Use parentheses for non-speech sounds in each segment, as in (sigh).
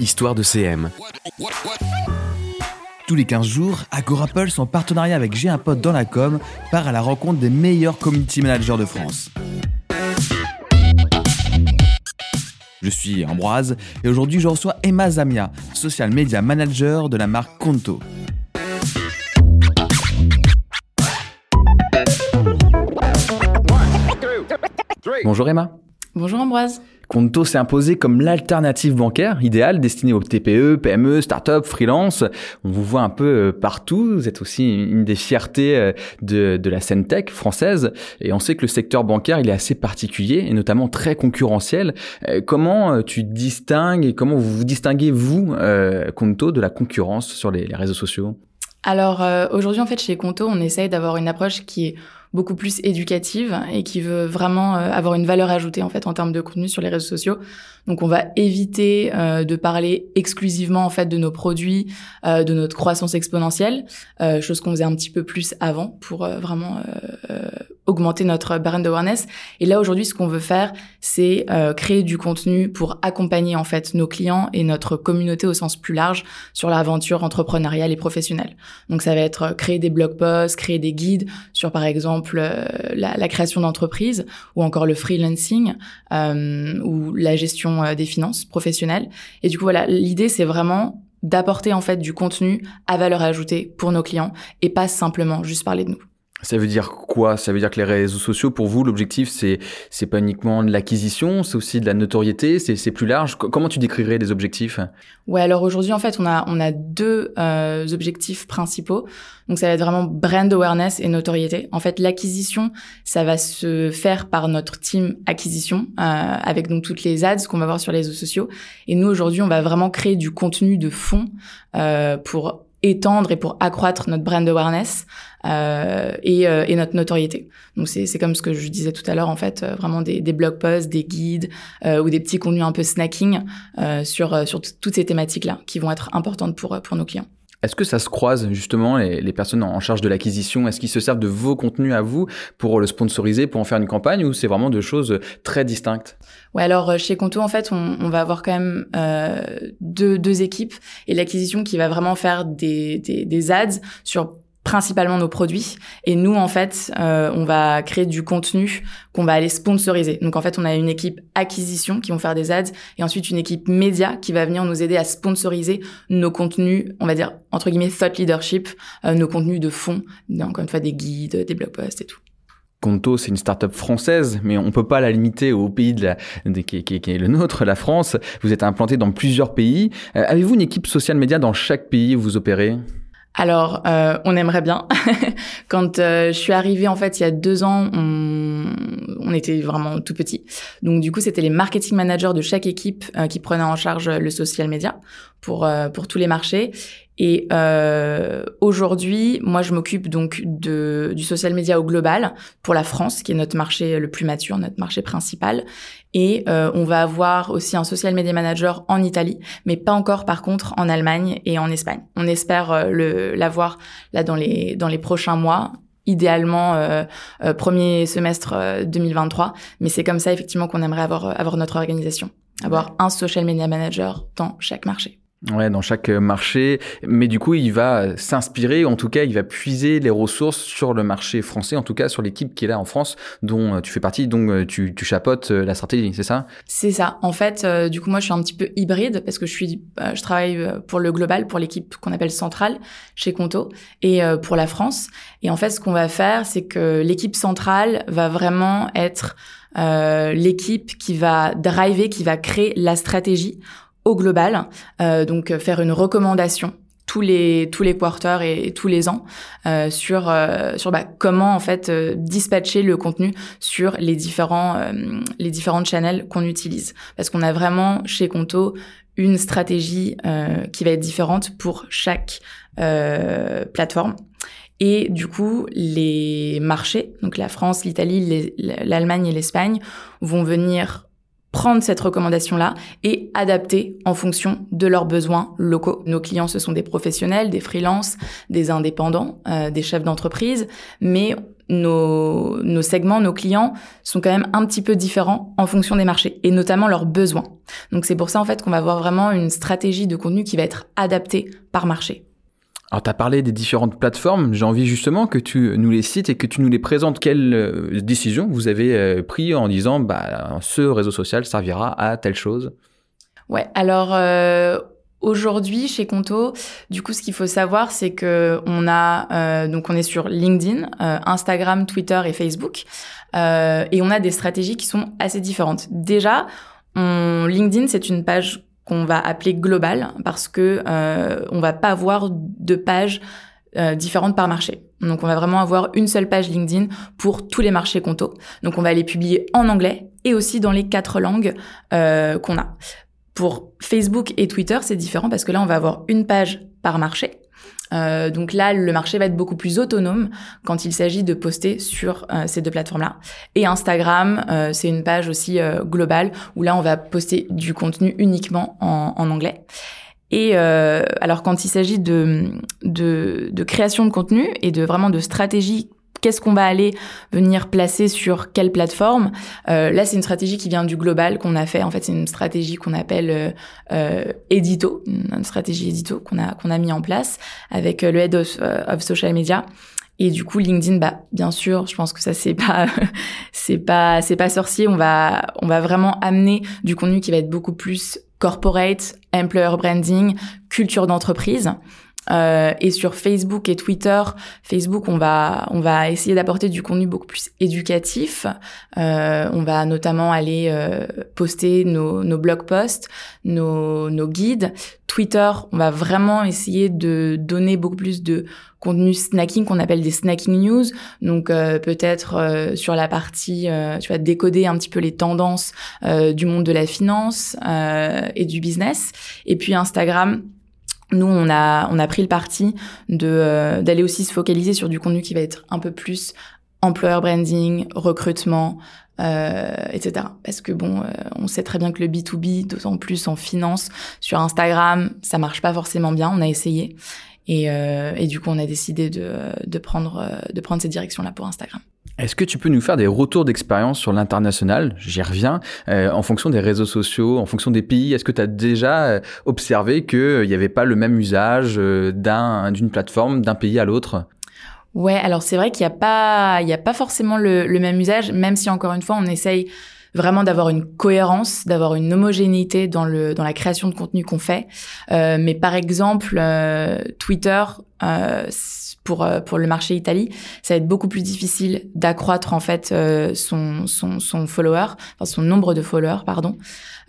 Histoire de CM. Tous les 15 jours, AgoraPulse, en partenariat avec J'ai un pote dans la com, part à la rencontre des meilleurs community managers de France. Je suis Ambroise et aujourd'hui je reçois Emma Zamia, social media manager de la marque Conto. Bonjour Emma. Bonjour Ambroise. Conto s'est imposé comme l'alternative bancaire idéale destinée aux TPE, PME, start-up, freelance. On vous voit un peu euh, partout. Vous êtes aussi une des fiertés euh, de, de la scène tech française. Et on sait que le secteur bancaire, il est assez particulier et notamment très concurrentiel. Euh, comment tu distingues et comment vous vous distinguez, vous, Conto, de la concurrence sur les, les réseaux sociaux? Alors aujourd'hui, en fait, chez Conto, on essaye d'avoir une approche qui est beaucoup plus éducative et qui veut vraiment euh, avoir une valeur ajoutée en fait en termes de contenu sur les réseaux sociaux. Donc on va éviter euh, de parler exclusivement en fait de nos produits, euh, de notre croissance exponentielle, chose qu'on faisait un petit peu plus avant pour vraiment augmenter notre brand awareness. Et là aujourd'hui, ce qu'on veut faire, c'est créer du contenu pour accompagner en fait nos clients et notre communauté au sens plus large sur l'aventure entrepreneuriale et professionnelle. Donc ça va être créer des blog posts, créer des guides sur par exemple euh, la, création d'entreprise ou encore le freelancing euh, ou la gestion euh, des finances professionnelles. Et du coup, voilà, l'idée, c'est vraiment d'apporter en fait du contenu à valeur ajoutée pour nos clients et pas simplement juste parler de nous. Ça veut dire quoi? Ça veut dire que les réseaux sociaux, pour vous, l'objectif, c'est c'est pas uniquement de l'acquisition, c'est aussi de la notoriété, c'est plus large. Comment tu décrirais les objectifs? Ouais, alors aujourd'hui, en fait, on a on a deux euh, objectifs principaux. Donc ça va être vraiment brand awareness et notoriété. En fait, l'acquisition, ça va se faire par notre team acquisition, euh, avec donc toutes les ads qu'on va voir sur les réseaux sociaux. Et nous aujourd'hui, on va vraiment créer du contenu de fond euh, pour étendre et pour accroître notre brand awareness euh, et, euh, et, notre notoriété. Donc c'est, comme ce que je disais tout à l'heure en fait, euh, vraiment des, des blog posts, des guides euh, ou des petits contenus un peu snacking euh, sur sur toutes ces thématiques là qui vont être importantes pour pour nos clients. Est-ce que ça se croise justement les, personnes en charge de l'acquisition? Est-ce qu'ils se servent de vos contenus à vous pour le sponsoriser, pour en faire une campagne, ou c'est vraiment deux choses très distinctes? Ouais, alors chez Conto en fait, on, va avoir quand même euh, deux, équipes et l'acquisition qui va vraiment faire des ads sur principalement nos produits. Et nous, en fait, euh, on va créer du contenu qu'on va aller sponsoriser. Donc, en fait, on a une équipe acquisition qui vont faire des ads et ensuite une équipe média qui va venir nous aider à sponsoriser nos contenus, on va dire, entre guillemets, thought leadership, euh, nos contenus de fond, encore une fois, des guides, des blog posts et tout. Conto, c'est une start-up française, mais on peut pas la limiter au pays qui, est le nôtre, la France. Vous êtes implanté dans plusieurs pays. Euh, Avez-vous une équipe social média dans chaque pays où vous opérez? Alors, euh, on aimerait bien. (laughs) Quand euh, je suis arrivée, en fait, il y a deux ans, on, on était vraiment tout petit. Donc, du coup, c'était les marketing managers de chaque équipe euh, qui prenaient en charge le social media pour euh, pour tous les marchés. Et euh, aujourd'hui, moi, je m'occupe donc de, du social media au global pour la France, qui est notre marché le plus mature, notre marché principal. Et euh, on va avoir aussi un social media manager en Italie, mais pas encore, par contre, en Allemagne et en Espagne. On espère euh, le l'avoir là dans les dans les prochains mois idéalement euh, euh, premier semestre 2023 mais c'est comme ça effectivement qu'on aimerait avoir avoir notre organisation. Avoir un social media manager dans chaque marché Ouais, dans chaque marché. Mais du coup, il va s'inspirer, en tout cas, il va puiser les ressources sur le marché français, en tout cas sur l'équipe qui est là en France, dont euh, tu fais partie, euh, tu, tu chapotes euh, la stratégie, c'est ça? C'est ça. En fait, du coup, moi, je suis un petit peu hybride parce que je suis, je travaille pour le global, pour l'équipe qu'on appelle centrale chez Conto et pour la France. Et en fait, ce qu'on va faire, c'est que l'équipe centrale va vraiment être euh, l'équipe qui va driver, qui va créer la stratégie au global, euh, donc euh, faire une recommandation tous les tous les quarters et, tous les ans euh, sur euh, sur bah, comment en fait euh, dispatcher le contenu sur les différents euh, les différentes channels qu'on utilise. Parce qu'on a vraiment chez Conto une stratégie qui va être différente pour chaque plateforme. Et du coup, les marchés, donc la France, l'Italie, l'Allemagne et l'Espagne, vont venir prendre cette recommandation-là et adapter en fonction de leurs besoins locaux. Nos clients, ce sont des professionnels, des freelances, des indépendants, euh, des chefs d'entreprise, mais nos, nos segments, nos clients sont quand même un petit peu différents en fonction des marchés et notamment leurs besoins. Donc c'est pour ça en fait qu'on va avoir vraiment une stratégie de contenu qui va être adaptée par marché. Alors, tu as parlé des différentes plateformes. J'ai envie justement que tu nous les cites et que tu nous les présentes. Quelles euh, décisions vous avez euh, pris en disant bah, ce réseau social servira à telle chose? Ouais, alors euh, aujourd'hui chez Conto, du coup, ce qu'il faut savoir, c'est que on a donc on est sur LinkedIn, Instagram, Twitter et Facebook, et on a des stratégies qui sont assez différentes. Déjà, on, LinkedIn, c'est une page qu'on va appeler global parce que euh, on va pas avoir de pages euh, différentes par marché. Donc on va vraiment avoir une seule page LinkedIn pour tous les marchés Conto. Donc on va les publier en anglais et aussi dans les quatre langues euh, qu'on a. Pour Facebook et Twitter, c'est différent parce que là on va avoir une page par marché. Euh, donc là, le marché va être beaucoup plus autonome quand il s'agit de poster sur euh, ces deux plateformes-là. Et Instagram, euh, c'est une page aussi globale où là, on va poster du contenu uniquement en, en anglais. Et alors quand il s'agit de, de, de, création de contenu et de vraiment de stratégie qu'est-ce qu'on va aller venir placer sur quelle plateforme. Euh, là, c'est une stratégie qui vient du global qu'on a fait. En fait, c'est une stratégie qu'on appelle euh, euh édito, une stratégie édito qu'on a qu'on a mis en place avec euh, le head of, euh, of, social media. Et du coup, LinkedIn, bah bien sûr, je pense que ça c'est pas (laughs) c'est pas c'est pas sorcier. On va on va vraiment amener du contenu qui va être beaucoup plus corporate, employer branding, culture d'entreprise. Euh, et sur Facebook et Twitter, Facebook, on va on va essayer d'apporter du contenu beaucoup plus éducatif. Euh, on va notamment aller euh, poster nos, nos blog posts, nos, nos guides. Twitter, on va vraiment essayer de donner beaucoup plus de contenu snacking qu'on appelle des snacking news. Donc euh, peut-être euh, sur la partie, tu vas décoder un petit peu les tendances du monde de la finance et du business. Et puis Instagram, nous, on a, on a pris le parti de euh, d'aller aussi se focaliser sur du contenu qui va être un peu plus employer branding, recrutement, euh, etc. Parce que bon, euh, on sait très bien que le B2B, d'autant plus en finance, sur Instagram, ça marche pas forcément bien. On a essayé. Et, euh, et du coup, on a décidé de, de, prendre, de prendre cette direction-là pour Instagram. Est-ce que tu peux nous faire des retours d'expérience sur l'international? J'y reviens. Euh, en fonction des réseaux sociaux, en fonction des pays, est-ce que tu as déjà euh, observé qu'il euh, n'y avait pas le même usage d'un, d'une plateforme d'un pays à l'autre? Ouais, alors c'est vrai qu'il n'y a pas, il a pas forcément le, le, même usage, même si encore une fois on essaye vraiment d'avoir une cohérence, d'avoir une homogénéité dans le dans la création de contenu qu'on fait. Euh, mais par exemple, euh, Twitter euh, pour euh, pour le marché Italie, ça va être beaucoup plus difficile d'accroître en fait euh, son son son follower, enfin son nombre de followers, pardon.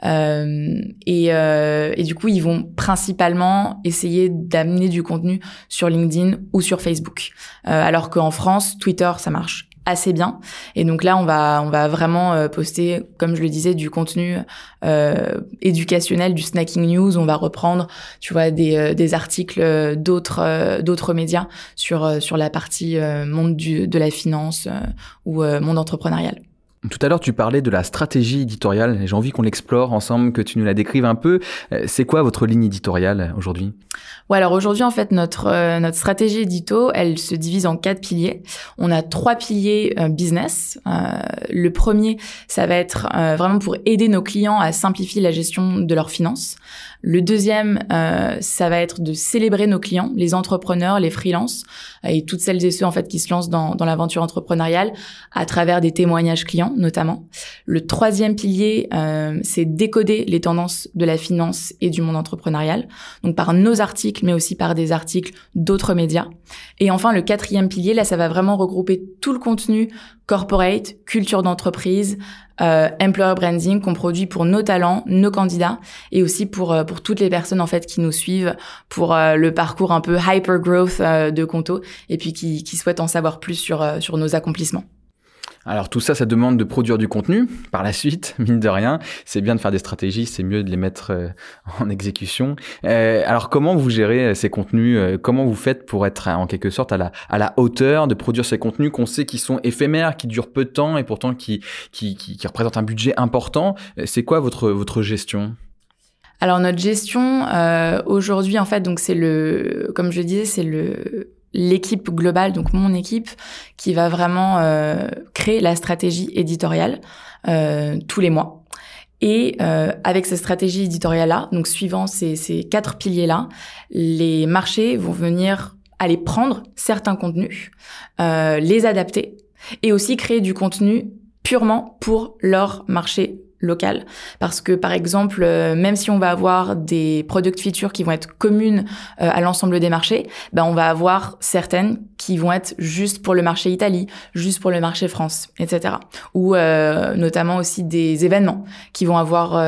Euh, et, et du coup, ils vont principalement essayer d'amener du contenu sur LinkedIn ou sur Facebook. alors qu'en France, Twitter, ça marche assez bien. Et donc là, on va, on va vraiment euh, poster, comme je le disais, du contenu euh, éducationnel, du snacking news. On va reprendre, tu vois, des, euh, des articles d'autres, d'autres médias sur sur la partie monde du, de la finance ou monde entrepreneurial. Tout à l'heure, tu parlais de la stratégie éditoriale j'ai envie qu'on l'explore ensemble, que tu nous la décrives un peu. Euh, c'est quoi votre ligne éditoriale aujourd'hui? Ouais, alors aujourd'hui, en fait, notre euh, notre stratégie édito, elle se divise en quatre piliers. On a trois piliers euh, business. le premier, ça va être vraiment pour aider nos clients à simplifier la gestion de leurs finances. Le deuxième, euh, ça va être de célébrer nos clients, les entrepreneurs, les freelances et toutes celles et ceux en fait qui se lancent dans, dans l'aventure entrepreneuriale à travers des témoignages clients notamment. Le troisième pilier, euh, c'est décoder les tendances de la finance et du monde entrepreneurial, donc par nos articles, mais aussi par des articles d'autres médias. Et enfin, le quatrième pilier, là, ça va vraiment regrouper tout le contenu corporate, culture d'entreprise, euh, employer branding qu'on produit pour nos talents, nos candidats et aussi pour euh, pour toutes les personnes en fait qui nous suivent pour euh, le parcours un peu hyper growth euh, de Conto et puis qui, qui souhaitent en savoir plus sur sur nos accomplissements. Alors tout ça, ça demande de produire du contenu par la suite, (laughs) mine de rien. C'est bien de faire des stratégies, c'est mieux de les mettre euh, (laughs) en exécution. Euh, alors comment vous gérez euh, ces contenus Comment vous faites pour être en quelque sorte à la, à la hauteur de produire ces contenus qu'on sait qui sont éphémères, qui durent peu de temps et pourtant qui, qui, qui, représentent un budget important? C'est quoi votre, votre gestion? Alors notre gestion aujourd'hui en fait donc c'est le comme je disais c'est le l'équipe globale, donc mon équipe, qui va vraiment euh, créer la stratégie éditoriale euh, tous les mois. Et euh, avec cette stratégie éditoriale-là, donc suivant ces, ces quatre piliers-là, les marchés vont venir aller prendre certains contenus, euh, les adapter et aussi créer du contenu purement pour leur marché local parce que par exemple euh, même si on va avoir des product features qui vont être communes euh, à l'ensemble des marchés ben on va avoir certaines qui vont être juste pour le marché Italie juste pour le marché France etc ou euh, notamment aussi des événements qui vont avoir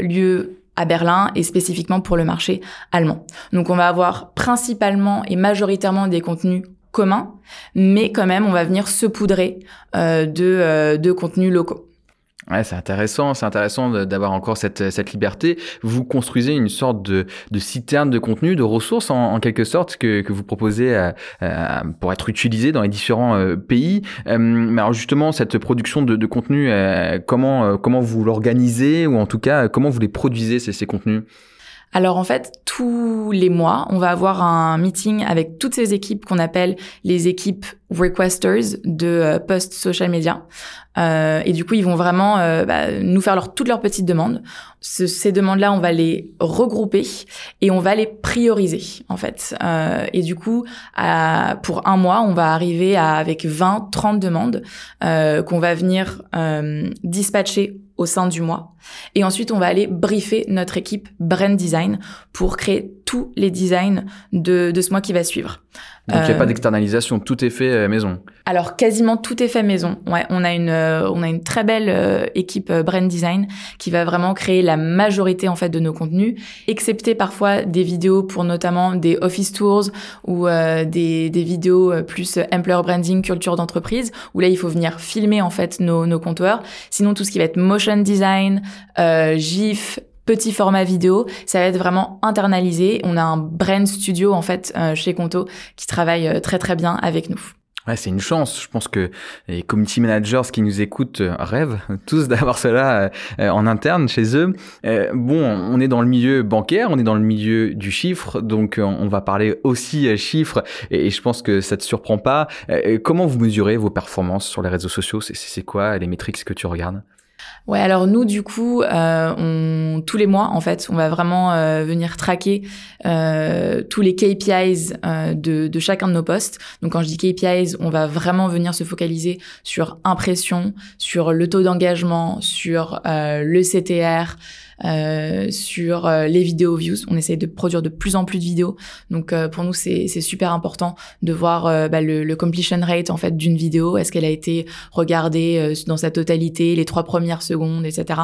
lieu à Berlin et spécifiquement pour le marché allemand. Donc on va avoir principalement et majoritairement des contenus communs, mais quand même on va venir se poudrer de, de contenus locaux. Ouais, c'est intéressant, c'est intéressant d'avoir encore cette, cette liberté. Vous construisez une sorte de, de citerne de contenu, de ressources en, quelque sorte que, que vous proposez à, pour être utilisé dans les différents euh, pays. Euh, mais alors justement, cette production de, de contenu, euh, comment, comment vous l'organisez ou en tout cas comment vous les produisez ces, ces contenus? Alors en fait, tous les mois, on va avoir un meeting avec toutes ces équipes qu'on appelle les équipes requesters de euh, post social media. Euh, et du coup, ils vont vraiment euh, bah, nous faire leur, toutes leurs petites demandes. ces demandes-là, on va les regrouper et on va les prioriser, en fait. Euh, et du coup, à, pour un mois, on va arriver à, avec 20, 30 demandes euh, qu'on va venir dispatcher au sein du mois. Et ensuite, on va aller briefer notre équipe brand design pour créer tous les designs de, de ce mois qui va suivre. Donc il n'y a pas euh, d'externalisation, tout est fait euh, maison. Alors quasiment tout est fait maison. Ouais, on a une euh, on a une très belle équipe brand design qui va vraiment créer la majorité en fait de nos contenus, excepté parfois des vidéos pour notamment des office tours ou des des vidéos plus employer branding, culture d'entreprise où là il faut venir filmer en fait nos nos compteurs. Sinon tout ce qui va être motion design, GIF, petit format vidéo, ça va être vraiment internalisé. On a un brand studio en fait euh, chez Conto qui travaille euh, très très bien avec nous. Ouais, c'est une chance. Je pense que les community managers qui nous écoutent euh, rêvent (laughs) tous d'avoir cela en interne chez eux. bon, on est dans le milieu bancaire, on est dans le milieu du chiffre, donc on va parler aussi chiffres et je pense que ça te surprend pas. Comment vous mesurez vos performances sur les réseaux sociaux? C'est quoi les métriques que tu regardes? Ouais, alors nous du coup, euh, on, tous les mois en fait, on va vraiment euh, venir traquer euh, tous les KPIs de, de, chacun de nos postes. Donc quand je dis KPIs, on va vraiment venir se focaliser sur impression, sur le taux d'engagement, sur le CTR, euh, sur euh, les vidéos views. On essaye de produire de plus en plus de vidéos. Donc euh, pour nous, c'est super important de voir bah, le, le, completion rate en fait d'une vidéo. Est-ce qu'elle a été regardée dans sa totalité, les trois premières secondes, etc.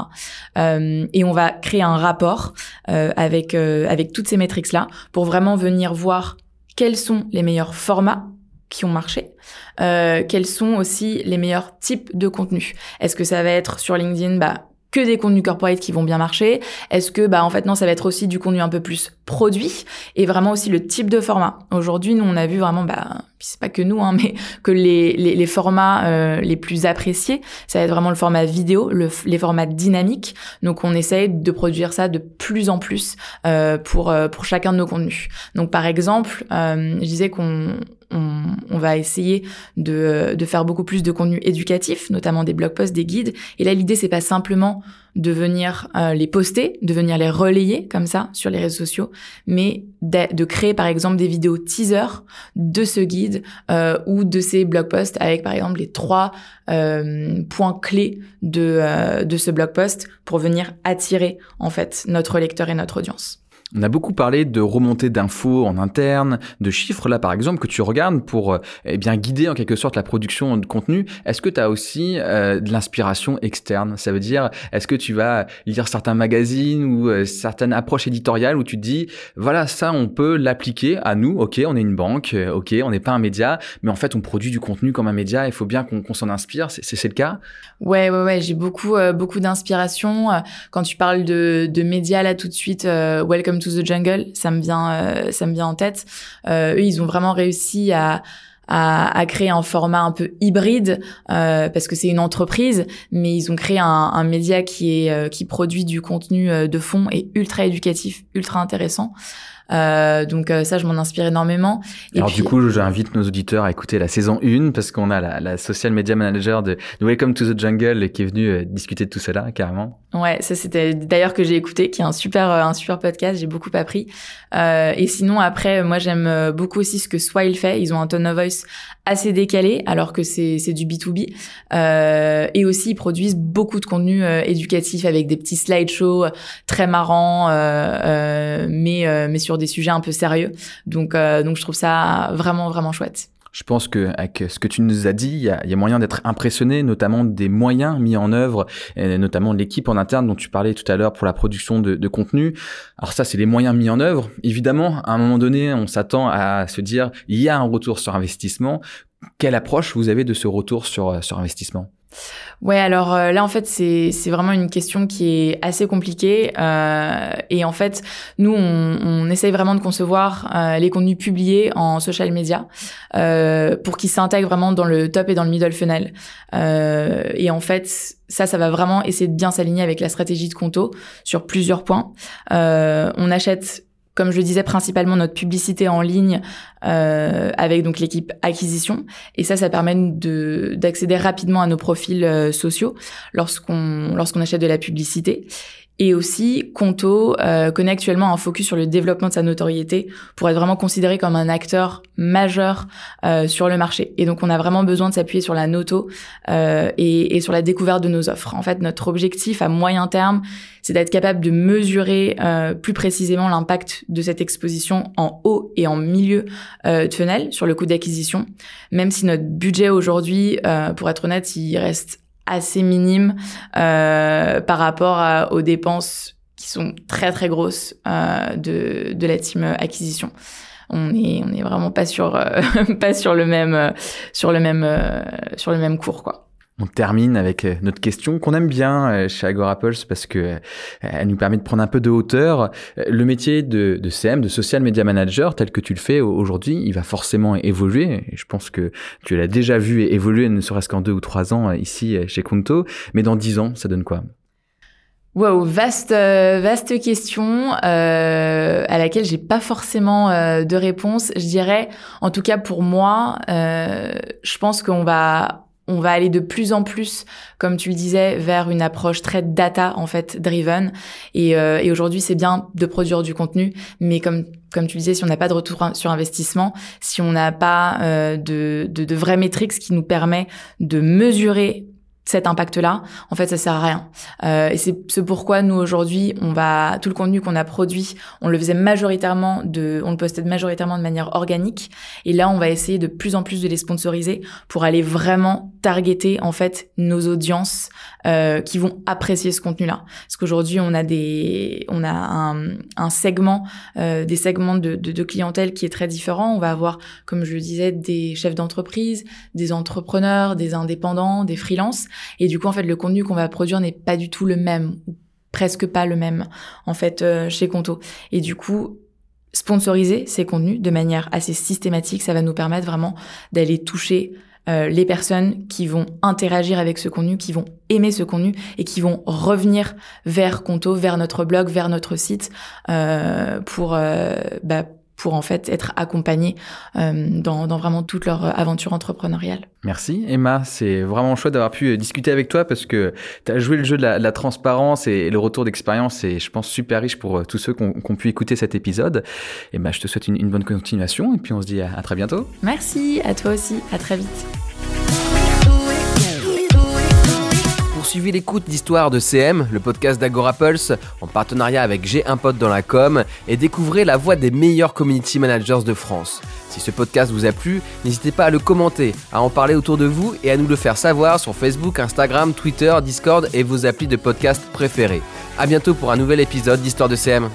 et on va créer un rapport avec avec toutes ces métriques là pour vraiment venir voir quels sont les meilleurs formats qui ont marché, euh, quels sont aussi les meilleurs types de contenus. Est-ce que ça va être sur LinkedIn, bah, que des contenus corporate qui vont bien marcher Est-ce que bah en fait non, ça va être aussi du contenu un peu plus produit et vraiment aussi le type de format. Aujourd'hui, nous on a vu vraiment bah c'est pas que nous hein, (laughs) mais que les les, les formats euh, les plus appréciés, ça va être vraiment le format vidéo, le, les formats dynamiques. Donc on essaye de produire ça de plus en plus euh, pour euh, pour chacun de nos contenus. Donc par exemple, euh, je disais qu'on on, va essayer de, de, faire beaucoup plus de contenu éducatif, notamment des blog posts, des guides. Et là, l'idée, c'est pas simplement de venir euh, les poster, de venir les relayer comme ça sur les réseaux sociaux, mais de, créer par exemple des vidéos teaser de ce guide euh, ou de ces blog posts avec par exemple les trois euh, points clés de, de ce blog post pour venir attirer en fait notre lecteur et notre audience. On a beaucoup parlé de remontée d'infos en interne, de chiffres là par exemple que tu regardes pour euh, eh bien guider en quelque sorte la production de contenu. Est-ce que tu as aussi euh, de l'inspiration externe? Ça veut dire est-ce que tu vas lire certains magazines ou euh, certaines approches éditoriales où tu te dis voilà ça on peut l'appliquer à nous. Ok on est une banque, ok on n'est pas un média, mais en fait on produit du contenu comme un média. Il faut bien qu'on s'en inspire. C'est le cas? Ouais ouais ouais j'ai beaucoup beaucoup d'inspiration quand tu parles de, de médias là tout de suite. Welcome to the Jungle, ça me vient, euh, ça me vient en tête. Euh, eux, ils ont vraiment réussi à à, créer un format un peu hybride euh, parce que c'est une entreprise, mais ils ont créé un, un média qui est euh, qui produit du contenu euh, de fond et ultra éducatif, ultra intéressant. Euh, donc euh, ça, je m'en inspire énormément. Et Alors du coup, j'invite nos auditeurs à écouter la saison 1 parce qu'on a la, la, social media manager de, Welcome to the Jungle qui est venue euh, discuter de tout cela carrément. Ouais, ça c'était d'ailleurs que j'ai écouté, qui est un super un super podcast. J'ai beaucoup appris. Euh, et sinon après, moi j'aime beaucoup aussi ce que Swile fait. Ils ont un tone of voice assez décalé alors que c'est du B2B. Euh, et aussi ils produisent beaucoup de contenu éducatif avec des petits slideshows très marrants, mais mais sur des sujets un peu sérieux. Donc, euh, donc je trouve ça vraiment, vraiment chouette. Je pense que avec ce que tu nous as dit, il y a, moyen d'être impressionné, notamment des moyens mis en œuvre, et notamment l'équipe en interne dont tu parlais tout à l'heure pour la production de, de contenu. Alors ça, c'est les moyens mis en œuvre. Évidemment, à un moment donné, on s'attend à se dire, il y a un retour sur investissement. Quelle approche vous avez de ce retour sur investissement? Ouais, alors euh, là en fait c'est c'est vraiment une question qui est assez compliquée euh, et en fait nous on, on essaye vraiment de concevoir euh, les contenus publiés en social media euh, pour qu'ils s'intègrent vraiment dans le top et dans le middle funnel euh, et en fait ça ça va vraiment essayer de bien s'aligner avec la stratégie de Conto sur plusieurs points. on achète comme je disais, principalement notre publicité en ligne euh, avec donc l'équipe acquisition. Et ça, ça permet de d'accéder rapidement à nos profils euh, sociaux lorsqu'on lorsqu'on achète de la publicité. Et aussi, Conto euh, connaît actuellement un focus sur le développement de sa notoriété pour être vraiment considéré comme un acteur majeur euh, sur le marché. Et donc, on a vraiment besoin de s'appuyer sur la noto euh, et, et, sur la découverte de nos offres. En fait, notre objectif à moyen terme, c'est d'être capable de mesurer euh, plus précisément l'impact de cette exposition en haut et en milieu euh, de funnel sur le coût d'acquisition. Même si notre budget aujourd'hui, euh, pour être honnête, il reste assez minime euh, par rapport aux dépenses qui sont très très grosses euh, de, de la team acquisition. On est on est vraiment pas sur euh, (laughs) pas sur le même sur le même sur le même cours quoi on termine avec euh, notre question qu'on aime bien euh, chez Agorapulse parce que euh, elle nous permet de prendre un peu de hauteur. Le métier de, CM, de social media manager, tel que tu le fais aujourd'hui, il va forcément évoluer. Je pense que tu l'as déjà vu évoluer, ne serait-ce qu'en deux ou trois ans ici chez Conto. Mais dans dix ans, ça donne quoi? Wow, vaste vaste question euh, à laquelle j'ai pas forcément de réponse. Je dirais, en tout cas pour moi, euh, je pense qu'on va on va aller de plus en plus, comme tu le disais, vers une approche très data en fait driven. Et, euh, et aujourd'hui, c'est bien de produire du contenu, mais comme comme tu disais, si on n'a pas de retour sur investissement, si on n'a pas euh, de, de, de vraies métriques qui nous permet de mesurer cet impact-là, en fait, ça sert à rien. Euh, et c'est ce pourquoi nous aujourd'hui, on va tout le contenu qu'on a produit, on le faisait majoritairement de, on le postait majoritairement de manière organique. Et là, on va essayer de plus en plus de les sponsoriser pour aller vraiment targeter en fait nos audiences euh, qui vont apprécier ce contenu-là. Parce qu'aujourd'hui, on a des, on a un, un segment, euh, des segments de, de, de clientèle qui est très différent. On va avoir, comme je le disais, des chefs d'entreprise, des entrepreneurs, des indépendants, des freelances et du coup, en fait, le contenu qu'on va produire n'est pas du tout le même, ou presque pas le même, en fait, euh, chez Conto. Et du coup, sponsoriser ces contenus de manière assez systématique, ça va nous permettre vraiment d'aller toucher euh, les personnes qui vont interagir avec ce contenu, qui vont aimer ce contenu et qui vont revenir vers Conto, vers notre blog, vers notre site euh, pour euh, bah, pour en fait être accompagnés euh, dans, dans, vraiment toute leur aventure entrepreneuriale. Merci Emma, c'est vraiment chouette d'avoir pu discuter avec toi parce que tu as joué le jeu de la, la transparence et, le retour d'expérience et je pense super riche pour euh, tous ceux qui ont, pu écouter cet épisode. Emma, je te souhaite une, une, bonne continuation et puis on se dit à, à très bientôt. Merci, à toi aussi, à très vite. Poursuivez l'écoute d'Histoire de CM, le podcast d'Agora Pulse, en partenariat avec J'ai un pote dans la com, et découvrez la voix des meilleurs community managers de France. Si ce podcast vous a plu, n'hésitez pas à le commenter, à en parler autour de vous et à nous le faire savoir sur Facebook, Instagram, Twitter, Discord et vos applis de podcast préférés. A bientôt pour un nouvel épisode d'Histoire de CM.